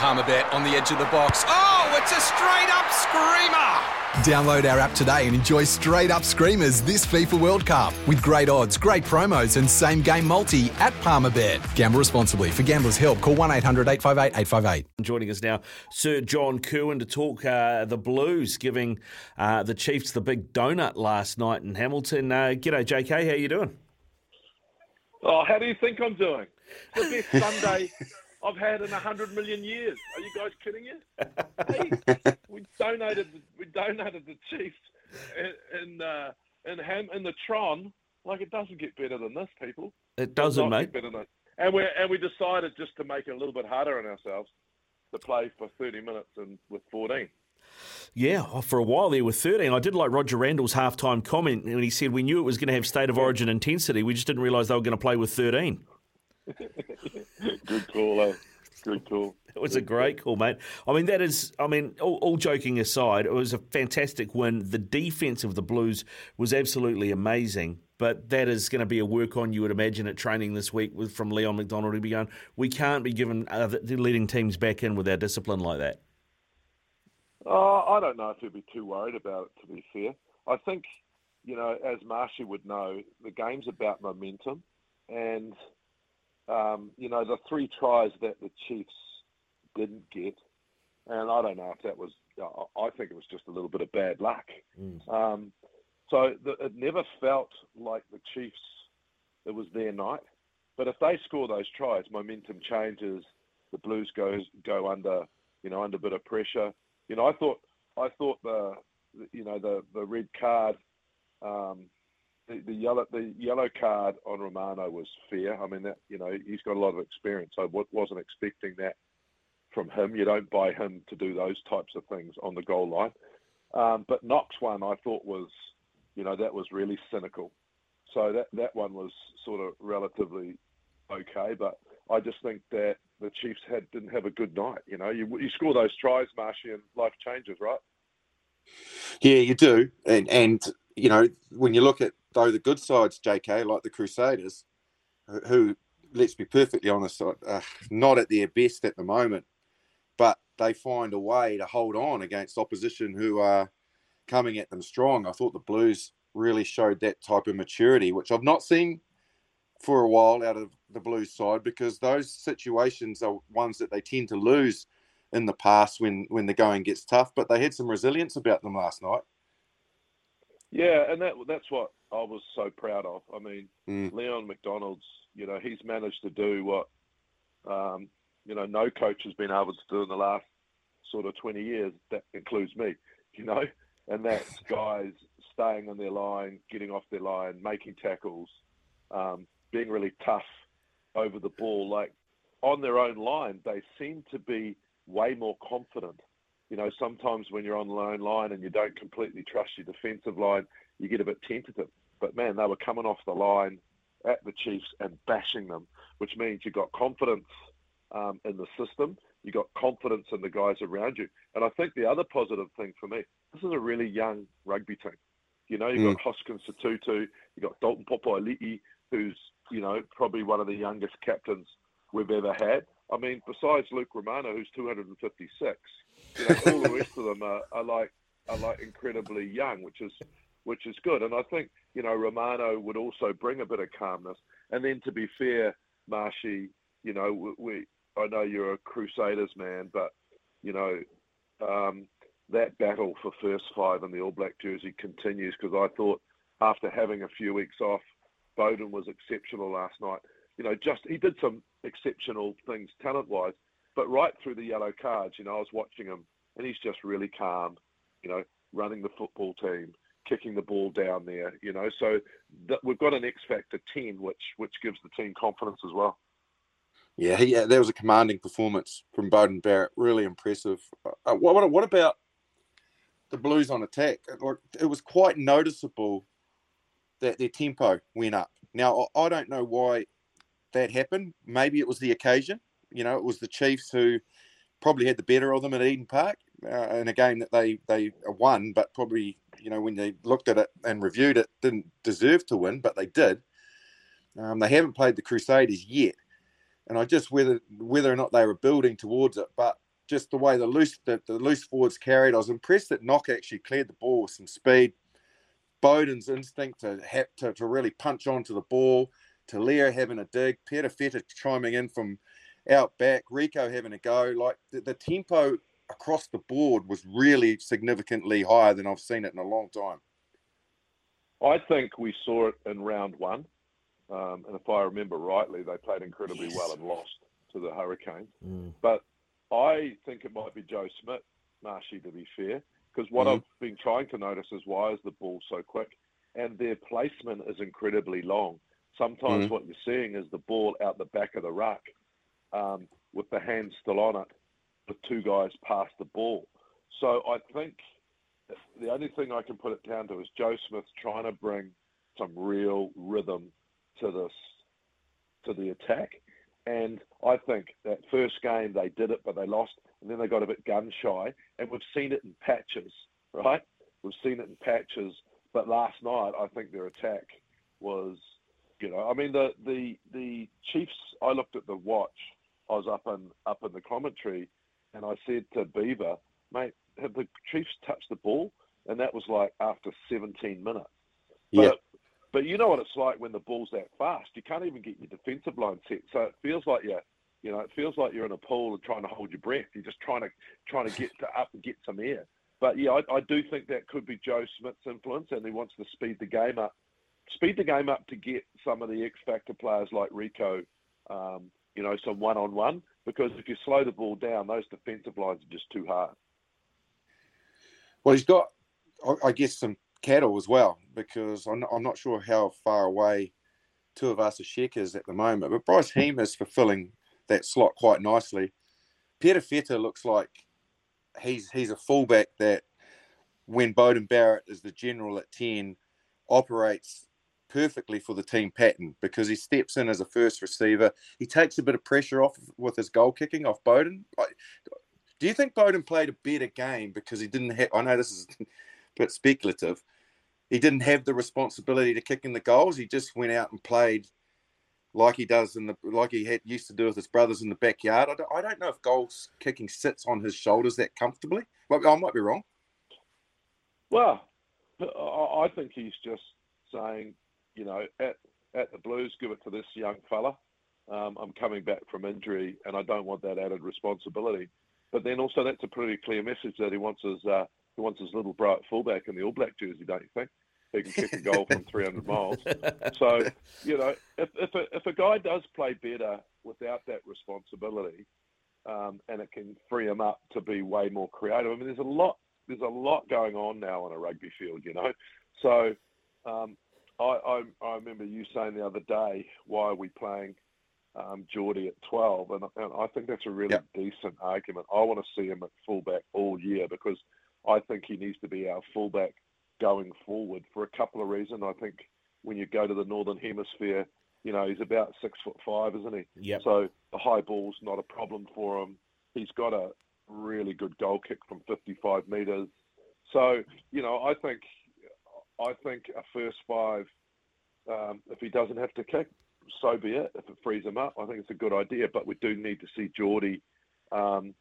Palmerbet on the edge of the box. Oh, it's a straight up screamer! Download our app today and enjoy straight up screamers this FIFA World Cup with great odds, great promos, and same game multi at Palmerbet. Gamble responsibly. For gamblers' help, call 1 800 858 858. Joining us now, Sir John Kirwan to talk uh, the Blues, giving uh, the Chiefs the big donut last night in Hamilton. Uh, g'day, JK. How are you doing? Oh, how do you think I'm doing? The best Sunday I've had in a hundred million years. Are you guys kidding you? Hey, we donated we donated the Chiefs in in, uh, in Ham in the Tron. Like it doesn't get better than this, people. It doesn't, mate. Better than, and we and we decided just to make it a little bit harder on ourselves to play for 30 minutes and with 14. Yeah, oh, for a while there with 13. I did like Roger Randall's halftime comment when he said we knew it was going to have state of origin intensity. We just didn't realise they were going to play with 13. Good call, eh? Good call. It was a great call, mate. I mean, that is, I mean, all, all, joking aside, it was a fantastic win. The defense of the Blues was absolutely amazing, but that is going to be a work on, you would imagine, at training this week with, from Leon MacDonald to be going, we can't be giving other, leading teams back in with our discipline like that. Uh, I don't know if he'd be too worried about it, to be fair. I think, you know, as Marshy would know, the game's about momentum. And um, you know, the three tries that the Chiefs didn't get, and I don't know if that was, I think it was just a little bit of bad luck. Mm. Um, so the, it never felt like the Chiefs, it was their night. But if they score those tries, momentum changes. The Blues goes go under, you know, under a bit of pressure. You know, I thought I thought the, you know, the the red card um, the, the yellow the yellow card on Romano was fair. I mean, that you know he's got a lot of experience. I wasn't expecting that from him. You don't buy him to do those types of things on the goal line. Um, but Knox one I thought was, you know, that was really cynical. So that that one was sort of relatively okay. But I just think that the Chiefs had didn't have a good night. You know, you you score those tries, Marshy, and life changes, right? Yeah, you do, and and you know when you look at though the good sides, JK, like the Crusaders, who, let's be perfectly honest, are not at their best at the moment, but they find a way to hold on against opposition who are coming at them strong. I thought the Blues really showed that type of maturity, which I've not seen for a while out of the Blues side because those situations are ones that they tend to lose in the past when when the going gets tough. But they had some resilience about them last night. Yeah, and that that's what I was so proud of. I mean, mm. Leon MacDonald's, you know, he's managed to do what, um, you know, no coach has been able to do in the last sort of 20 years. That includes me, you know, and that's guys staying on their line, getting off their line, making tackles, um, being really tough over the ball. Like on their own line, they seem to be way more confident. You know, sometimes when you're on the own line and you don't completely trust your defensive line, you get a bit tentative. But man, they were coming off the line at the Chiefs and bashing them, which means you've got confidence um, in the system, You've got confidence in the guys around you. And I think the other positive thing for me, this is a really young rugby team. You know, you've mm. got Hoskins Sotutu, you've got Dalton Papali'i, who's, you know, probably one of the youngest captains we've ever had. I mean, besides Luke Romano, who's 256, you know, all the rest of them are, are like are like incredibly young, which is which is good. And I think you know Romano would also bring a bit of calmness. And then to be fair, Marshy, you know we I know you're a Crusaders man, but you know um, that battle for first five in the All Black jersey continues because I thought after having a few weeks off, Beauden was exceptional last night. You know, just he did some exceptional things talent wise, but right through the yellow cards, you know, I was watching him and he's just really calm. You know, running the football team, kicking the ball down there, you know. So we've got an X factor ten, which which gives the team confidence as well. Yeah, yeah, that was a commanding performance from Beauden Barrett. Really impressive. Uh, what, what about the Blues on attack? It was quite noticeable that their tempo went up. Now I don't know why that happened. Maybe it was the occasion. You know, it was the Chiefs who probably had the better of them at Eden Park uh, in a game that they they won, but probably you know when they looked at it and reviewed it, didn't deserve to win, but they did. Um, they haven't played the Crusaders yet, and I just whether whether or not they were building towards it. But just the way the loose the, the loose forwards carried. I was impressed that Nock actually cleared the ball with some speed. Beauden's instinct to have to, to really punch onto the ball, Talia having a dig, Perofeta chiming in from out back, Rieko having a go. Like the, the tempo across the board was really significantly higher than I've seen it in a long time. I think we saw it in round one. Um, and if I remember rightly, they played incredibly yes. well and lost to the Hurricanes. Mm. But I think it might be Joe Schmidt, Marshy, to be fair, because what mm I've been trying to notice is why is the ball so quick? And their placement is incredibly long. Sometimes mm what you're seeing is the ball out the back of the ruck um, with the hand still on it, with two guys past the ball. So I think the only thing I can put it down to is Joe Schmidt trying to bring some real rhythm to this to the attack. And I think that first game they did it, but they lost, and then they got a bit gun shy. And we've seen it in patches, right? We've seen it in patches. But last night, I think their attack was, you know, I mean the the the Chiefs. I looked at the watch. I was up in up in the commentary, and I said to Beaver, mate, have the Chiefs touched the ball? And that was like after 17 minutes. But, yeah. but you know what it's like when the ball's that fast. You can't even get your defensive line set. So it feels like you're, you know, it feels like you're in a pool and trying to hold your breath. You're just trying to trying to get to up and get some air. But yeah, I, I do think that could be Joe Schmidt's influence, and he wants to speed the game up, speed the game up to get some of the X factor players like Rieko, um, you know, some one on one. Because if you slow the ball down, those defensive lines are just too hard. Well, he's got, I guess, some cattle as well because I'm not, sure how far away Tuivasa-Sheck is at the moment, but Bryce Heem is fulfilling that slot quite nicely. Perofeta looks like he's he's a fullback that when Beauden Barrett is the general at 10 operates perfectly for the team pattern because he steps in as a first receiver. He takes a bit of pressure off with his goal kicking off Beauden. Do you think Beauden played a better game because he didn't have? I know this is a bit speculative. He didn't have the responsibility to kick in the goals. He just went out and played like he does in the like he had used to do with his brothers in the backyard. I don't, I don't know if goals kicking sits on his shoulders that comfortably. I might be wrong. Well, I think he's just saying, you know, at at the Blues, give it to this young fella. Um, I'm coming back from injury, and I don't want that added responsibility. But then also that's a pretty clear message that he wants his uh, he wants his little bright fullback in the All Black jersey, don't you think? He can kick a goal from 300 miles. So you know, if if a, if a guy does play better without that responsibility, um, and it can free him up to be way more creative. I mean, there's a lot there's a lot going on now on a rugby field, you know. So um, I, I, I remember you saying the other day, why are we playing um, Jordie at 12, and, and, I think that's a really yep. decent argument. I want to see him at fullback all year because I think he needs to be our fullback going forward for a couple of reasons. I think when you go to the Northern Hemisphere, you know, he's about six foot five, isn't he? Yep. So the high ball's not a problem for him. He's got a really good goal kick from 55 metres. So, you know, I think I think a first five, um, if he doesn't have to kick, so be it. If it frees him up, I think it's a good idea. But we do need to see Jordie, um,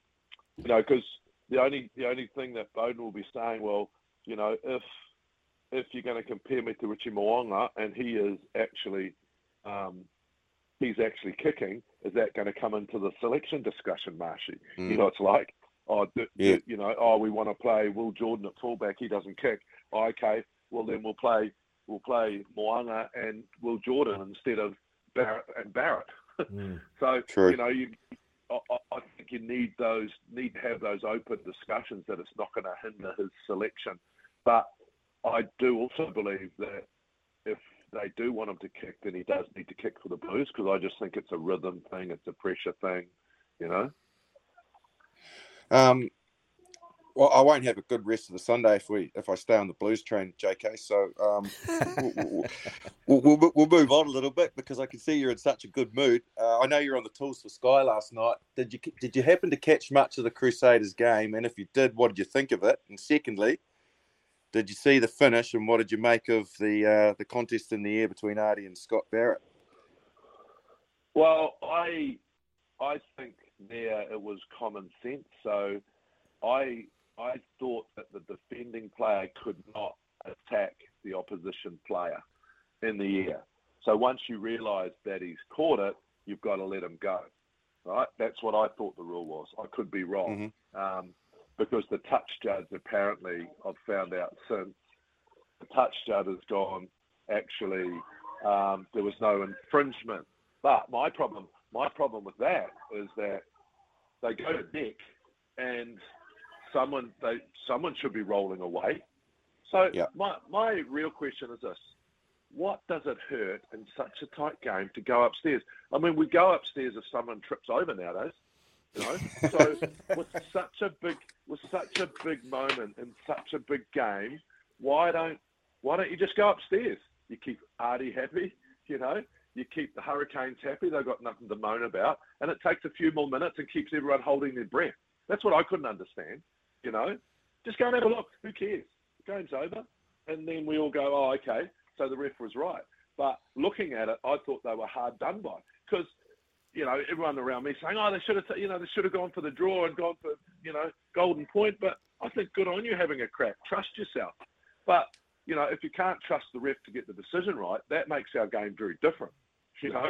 you know, because the only the only thing that Beauden will be saying, well, you know, if if you're going to compare me to Richie Mo'unga and he is actually um, he's actually kicking, is that going to come into the selection discussion, Marshy? Mm. You know, it's like, oh, yeah. you know, oh, we want to play Will Jordan at fullback, he doesn't kick. Oh, okay, well then we'll play we'll play Mo'unga and Will Jordan instead of Barrett and Barrett. Mm, so true. you know, you, I, I, think you need those need to have those open discussions that it's not going to hinder his selection. But I do also believe that if they do want him to kick, then he does need to kick for the Blues because I just think it's a rhythm thing, it's a pressure thing, you know. Um, well, I won't have a good rest of the Sunday if we if I stay on the blues train, JK. So um, we'll, we'll, we'll, we'll, move on a little bit because I can see you're in such a good mood. Uh, I know you're on the tools for Sky last night. Did you did you happen to catch much of the Crusaders game? And if you did, what did you think of it? And secondly, did you see the finish? And what did you make of the uh, the contest in the air between Ardie and Scott Barrett? Well, I I think there it was common sense. So I I thought that the defending player could not attack the opposition player in the air. So once you realise that he's caught it, you've got to let him go. Right? That's what I thought the rule was. I could be wrong. Mm-hmm. Um, because the touch judge apparently, I've found out since, the touch judge has gone, actually, um, there was no infringement. But my problem, my problem with that is that they go to Nick and someone they someone should be rolling away. So yep. my my real question is this: What does it hurt in such a tight game to go upstairs? I mean, we go upstairs if someone trips over nowadays. You know, so with such a big with such a big moment in such a big game, why don't why don't you just go upstairs? You keep Ardie happy, you know. You keep the Hurricanes happy. They've got nothing to moan about, and it takes a few more minutes and keeps everyone holding their breath. That's what I couldn't understand. You know, just go and have a look. Who cares? The game's over, and then we all go, oh, okay. So the ref was right. But looking at it, I thought they were hard done by because you know everyone around me saying, oh, they should have, you know, they should have gone for the draw and gone for you know golden point. But I think good on you having a crack. Trust yourself. But you know, if you can't trust the ref to get the decision right, that makes our game very different. You know.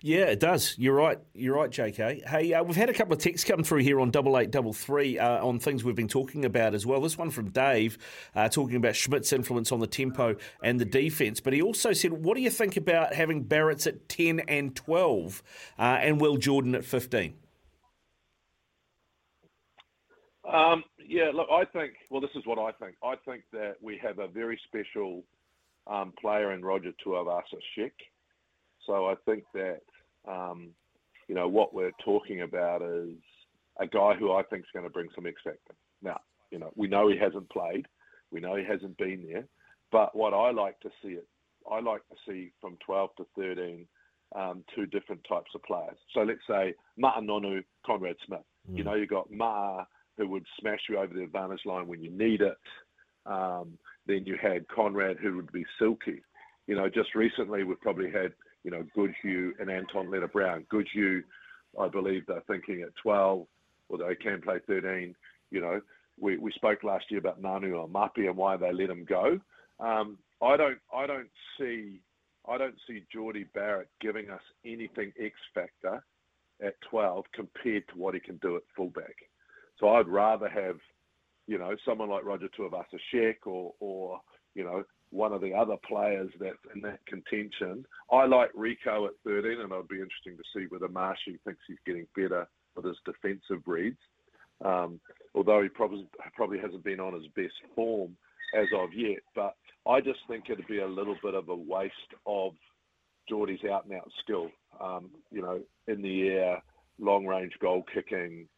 Yeah, it does. You're right. You're right, JK. Hey, uh, we've had a couple of texts come through here on double eight double three uh, on things we've been talking about as well. This one from Dave, uh, talking about Schmidt's influence on the tempo and the defence. But he also said, "What do you think about having Barrett's at ten and twelve, uh, and Will Jordan at 15? Um, yeah, look, I think. Well, this is what I think. I think that we have a very special um, player in Roger Tuivasa-Sheck so I think that um, you know what we're talking about is a guy who I think is going to bring some X factor. Now, you know, we know he hasn't played, we know he hasn't been there, but what I like to see it, I like to see from 12 to 13 um, two different types of players. So let's say Ma'a Nonu, Conrad Smith. Mm. You know, you got Ma'a who would smash you over the advantage line when you need it. Um, then you had Conrad who would be silky. You know, just recently we've probably had you know, Goodhue and Anton Lienert-Brown. Goodhue, I believe they're thinking at 12, although he can play 13. You know, we, we spoke last year about Ngani Laumape and why they let him go. Um, I don't I don't see I don't see Jordie Barrett giving us anything X factor at 12 compared to what he can do at fullback. So I'd rather have, you know, someone like Roger Tuivasa-Sheck or or you know one of the other players that's in that contention. I like Rieko at 13, and it'd be interesting to see whether Marshy thinks he's getting better with his defensive reads. Um, although he probably probably hasn't been on his best form as of yet, but I just think it'd be a little bit of a waste of Jordie's out and out skill. Um, you know, in the air, long range goal kicking.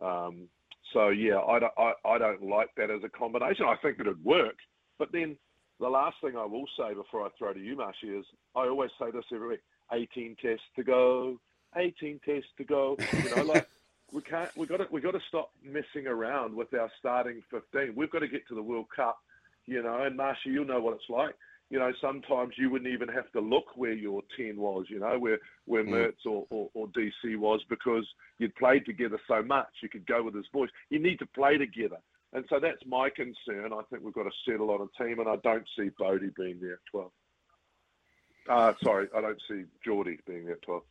Um, so yeah, I don't, I, I don't like that as a combination. I think it'd work, but then the last thing I will say before I throw to you, Marshy, is I always say this every week: 18 tests to go, 18 tests to go. You know, like we can't, we got to, we got to stop messing around with our starting 15. We've got to get to the World Cup, you know. And Marshy, you'll know what it's like. You know, sometimes you wouldn't even have to look where your 10 was, you know, where where mm. Mehrts or, or, or DC was because you'd played together so much. You could go with his voice. You need to play together. And so that's my concern. I think we've got to settle on a team, and I don't see Bodie being there at 12. Uh, sorry, I don't see Jordie being there at 12.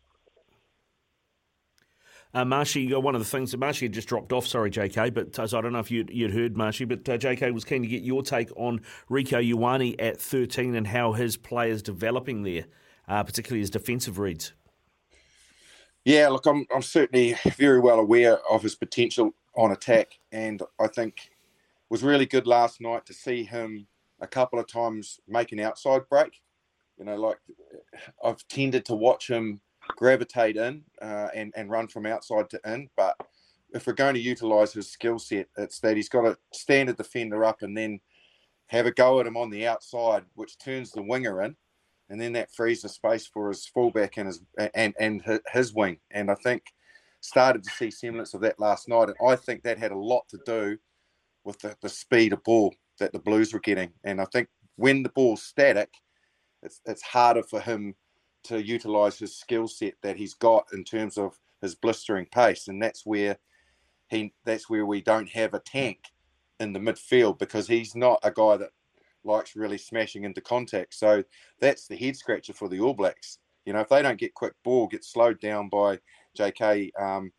Uh, Marshy, you got one of the things that Marshy had just dropped off, sorry, JK, but uh, so I don't know if you'd, you'd heard Marshy, but uh, JK was keen to get your take on Rieko Ioane at 13 and how his play is developing there, uh, particularly his defensive reads. Yeah, look, I'm, I'm certainly very well aware of his potential on attack, and I think was really good last night to see him a couple of times make an outside break. You know, like I've tended to watch him gravitate in uh, and and run from outside to in, but if we're going to utilise his skill set, it's that he's got to stand a defender up and then have a go at him on the outside, which turns the winger in, and then that frees the space for his fullback and his and and his wing. And I think started to see semblance of that last night, and I think that had a lot to do with the, the speed of ball that the Blues were getting. And I think when the ball's static, it's it's harder for him to utilise his skill set that he's got in terms of his blistering pace, and that's where he that's where we don't have a tank in the midfield because he's not a guy that likes really smashing into contact. So that's the head scratcher for the All Blacks. You know, if they don't get quick ball, get slowed down by JK, um,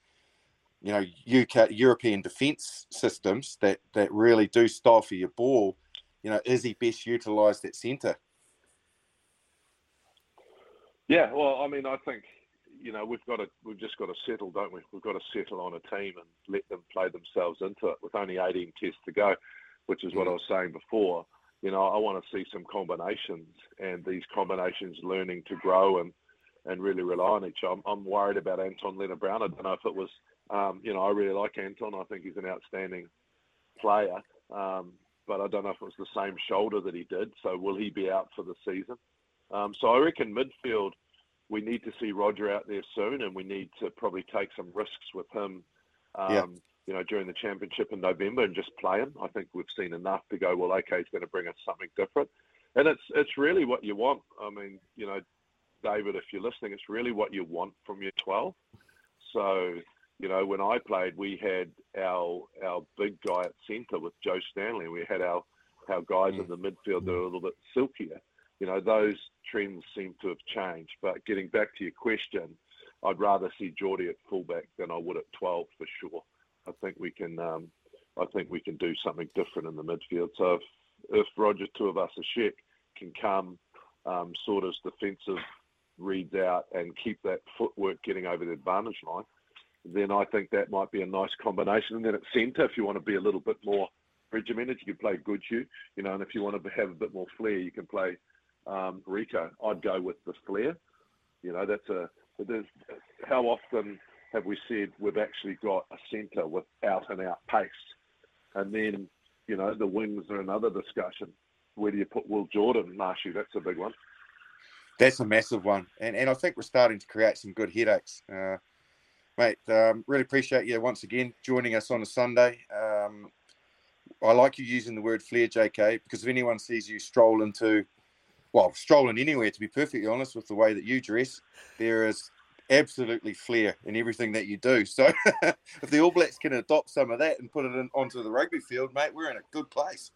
you know, UK European defence systems that that really do style for your ball. You know, is he best utilised at centre? Yeah, well, I mean, I think you know we've got to we've just got to settle, don't we? We've got to settle on a team and let them play themselves into it with only 18 tests to go, which is what mm. I was saying before. You know, I want to see some combinations and these combinations learning to grow and and really rely on each other. I'm, I'm worried about Anton Lienert-Brown. I don't know if it was, um, you know, I really like Anton. I think he's an outstanding player, um, but I don't know if it was the same shoulder that he did. So will he be out for the season? Um, so I reckon midfield, we need to see Roger out there soon, and we need to probably take some risks with him. Um, yeah. You know, during the championship in November, and just play him. I think we've seen enough to go. Well, okay, he's going to bring us something different, and it's it's really what you want. I mean, you know, David, if you're listening, it's really what you want from your 12. So, you know, when I played, we had our our big guy at centre with Joe Stanley. We had our our guys mm. in the midfield that are a little bit silkier you know, those trends seem to have changed. But getting back to your question, I'd rather see Jordie at fullback than I would at 12 for sure. I think we can, um, I think we can do something different in the midfield. So if, if Roger Tuivasa-Sheck can come, um, sort of defensive reads out and keep that footwork getting over the advantage line, then I think that might be a nice combination. And then at centre, if you want to be a little bit more regimented, you can play Goodhue, you know, and if you want to have a bit more flair, you can play um, Rieko, I'd go with the flair. You know, that's a. How often have we said we've actually got a centre with out and out pace, and then you know the wings are another discussion. Where do you put Will Jordan, Marshy? That's a big one. That's a massive one, and and I think we're starting to create some good headaches. Uh, mate, um, really appreciate you once again joining us on a Sunday. Um, I like you using the word flair, JK, because if anyone sees you stroll into well, strolling anywhere, to be perfectly honest, with the way that you dress, there is absolutely flair in everything that you do. So if the All Blacks can adopt some of that and put it in, onto the rugby field, mate, we're in a good place.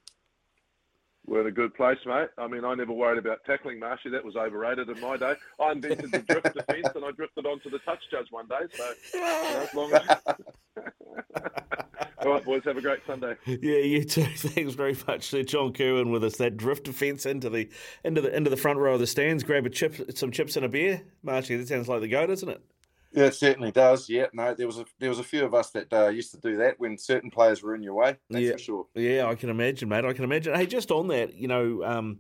We're in a good place, mate. I mean, I never worried about tackling, Marshy. That was overrated in my day. I invented the drift defence and I drifted onto the touch judge one day. So, you know, as long as... All right, boys. Have a great Sunday. Yeah, you too. Thanks very much, John Kirwan, with us. That drift defence into the into the into the front row of the stands. Grab a chip, some chips and a beer, Marshy. That sounds like the goat, doesn't it? Yeah, it certainly does. Yeah, no, there was a there was a few of us that uh, used to do that when certain players were in your way. That's yeah. for sure. Yeah, I can imagine, mate. I can imagine. Hey, just on that, you know. Um,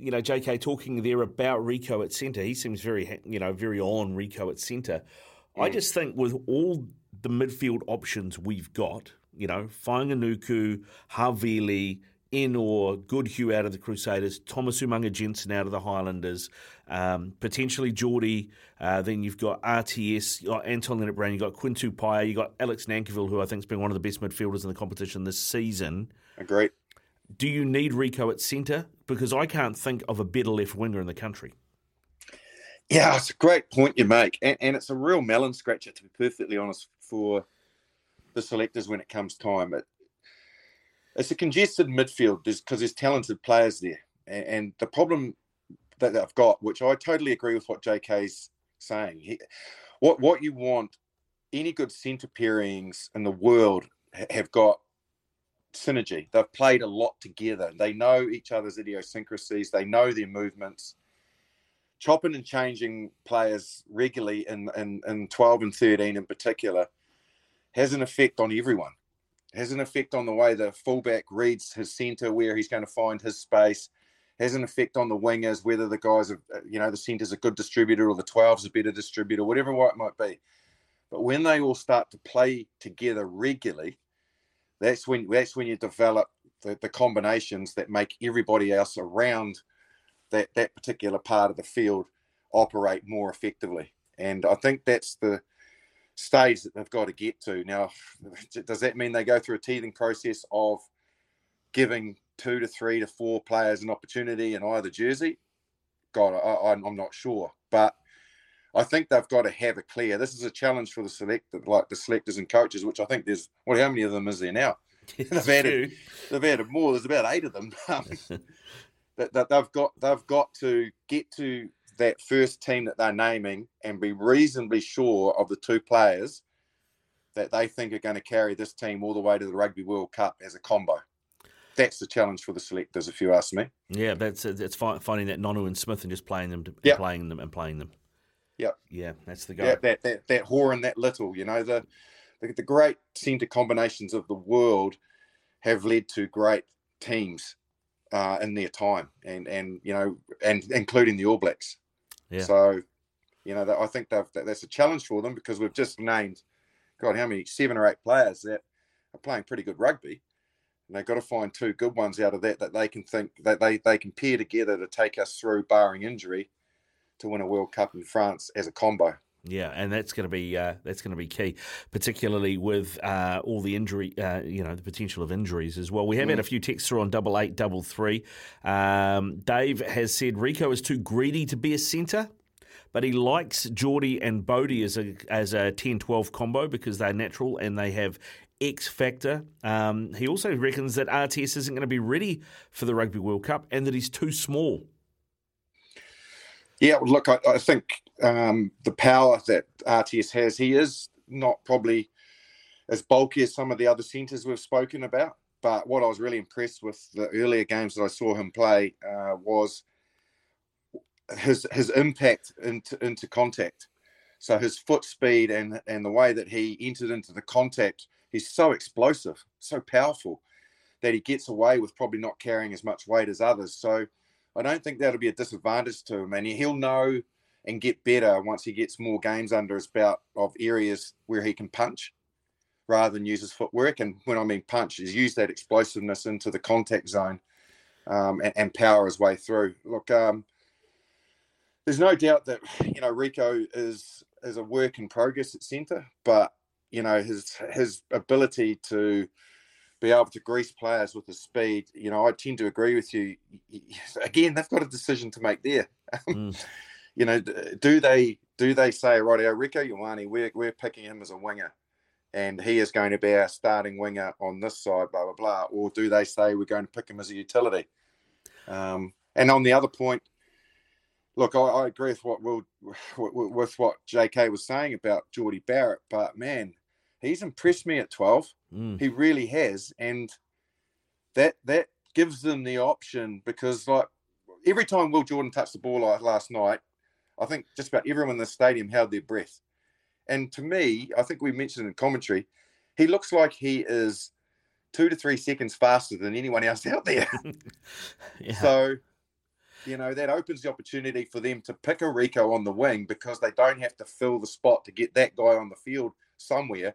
you know, JK talking there about Rieko at centre. He seems very, you know, very on Rieko at centre. Mm. I just think with all the midfield options we've got, you know, Fainga'anuku, Havili, Ennor, Goodhue out of the Crusaders, Thomas Umaga-Jensen out of the Highlanders, um, potentially Jordie. Uh, then you've got RTS, you got Anton Lienert-Brown, you've got Quinn Tupaea, you've got Alex Nankivell, who I think has been one of the best midfielders in the competition this season. Great. Do you need Rieko at centre? Because I can't think of a better left winger in the country. Yeah, it's a great point you make. And, and it's a real melon scratcher, to be perfectly honest, for – the selectors when it comes time. It, it's a congested midfield because there's talented players there. And, the problem that I've got, which I totally agree with what JK's saying, he, what what you want, any good centre pairings in the world have got synergy. They've played a lot together. They know each other's idiosyncrasies. They know their movements. Chopping and changing players regularly in, in, in 12 and 13 in particular has an effect on everyone. Has an effect on the way the fullback reads his centre, where he's going to find his space. Has an effect on the wingers, whether the guys are, uh, you know, the centre's a good distributor or the 12's a better distributor, whatever it might be. But when they all start to play together regularly, that's when that's when you develop the, the combinations that make everybody else around that that particular part of the field operate more effectively. And I think that's the stage that they've got to get to. Now, does that mean they go through a teething process of giving two to three to four players an opportunity in either jersey? God, I, I'm not sure, but I think they've got to have a clear. This is a challenge for the select, like the selectors and coaches, which I think there's. Well, How many of them is there now? they've added. They've added more. There's about eight of them. that, that they've got. They've got to get to that first team that they're naming and be reasonably sure of the two players that they think are going to carry this team all the way to the Rugby World Cup as a combo. That's the challenge for the selectors, if you ask me. Yeah, that's it's finding that Nonu and Smith and just playing them, yep. playing them, and playing them. Yeah, yeah, that's the guy. Yeah, that that that Hoare and that Little, you know, the the, the great centre combinations of the world have led to great teams uh, in their time, and and you know, and including the All Blacks. Yeah. So, you know, I think that, that's a challenge for them because we've just named, God, how many seven or eight players that are playing pretty good rugby, and they've got to find two good ones out of that that they can think that they they can pair together to take us through, barring injury, to win a World Cup in France as a combo. Yeah, and that's going to be uh, that's going to be key, particularly with uh, all the injury, uh, you know, the potential of injuries as well. We have mm. had a few texts through on double eight double three. Um, Dave has said Rieko is too greedy to be a centre, but he likes Jordie and Bodie as a as a 10-12 combo because they're natural and they have X factor. Um, he also reckons that RTS isn't going to be ready for the Rugby World Cup and that he's too small. Yeah, look, I, I think um, the power that RTS has, he is not probably as bulky as some of the other centres we've spoken about. But what I was really impressed with the earlier games that I saw him play uh, was his his impact into into contact. So his foot speed and and the way that he entered into the contact, he's so explosive, so powerful that he gets away with probably not carrying as much weight as others. So I don't think that'll be a disadvantage to him, and he'll know and get better once he gets more games under his belt of areas where he can punch rather than use his footwork. And when I mean punch, is use that explosiveness into the contact zone um, and, and, power his way through. Look, um, there's no doubt that you know Rieko is is a work in progress at centre, but you know his his ability to be able to grease players with his speed. You know, I tend to agree with you. Again, they've got a decision to make there. Mm. you know, do they do they say, right, Rieko Ioane, we're we're picking him as a winger, and he is going to be our starting winger on this side, blah blah blah, or do they say we're going to pick him as a utility? Um, and on the other point, look, I, I agree with what Will, with what J.K. was saying about Jordie Barrett, but man, he's impressed me at 12. Mm. He really has. And that that gives them the option because like every time Will Jordan touched the ball last night, I think just about everyone in the stadium held their breath. And to me, I think we mentioned in commentary, he looks like he is two to three seconds faster than anyone else out there. yeah. So, you know, that opens the opportunity for them to pick a Rieko on the wing because they don't have to fill the spot to get that guy on the field somewhere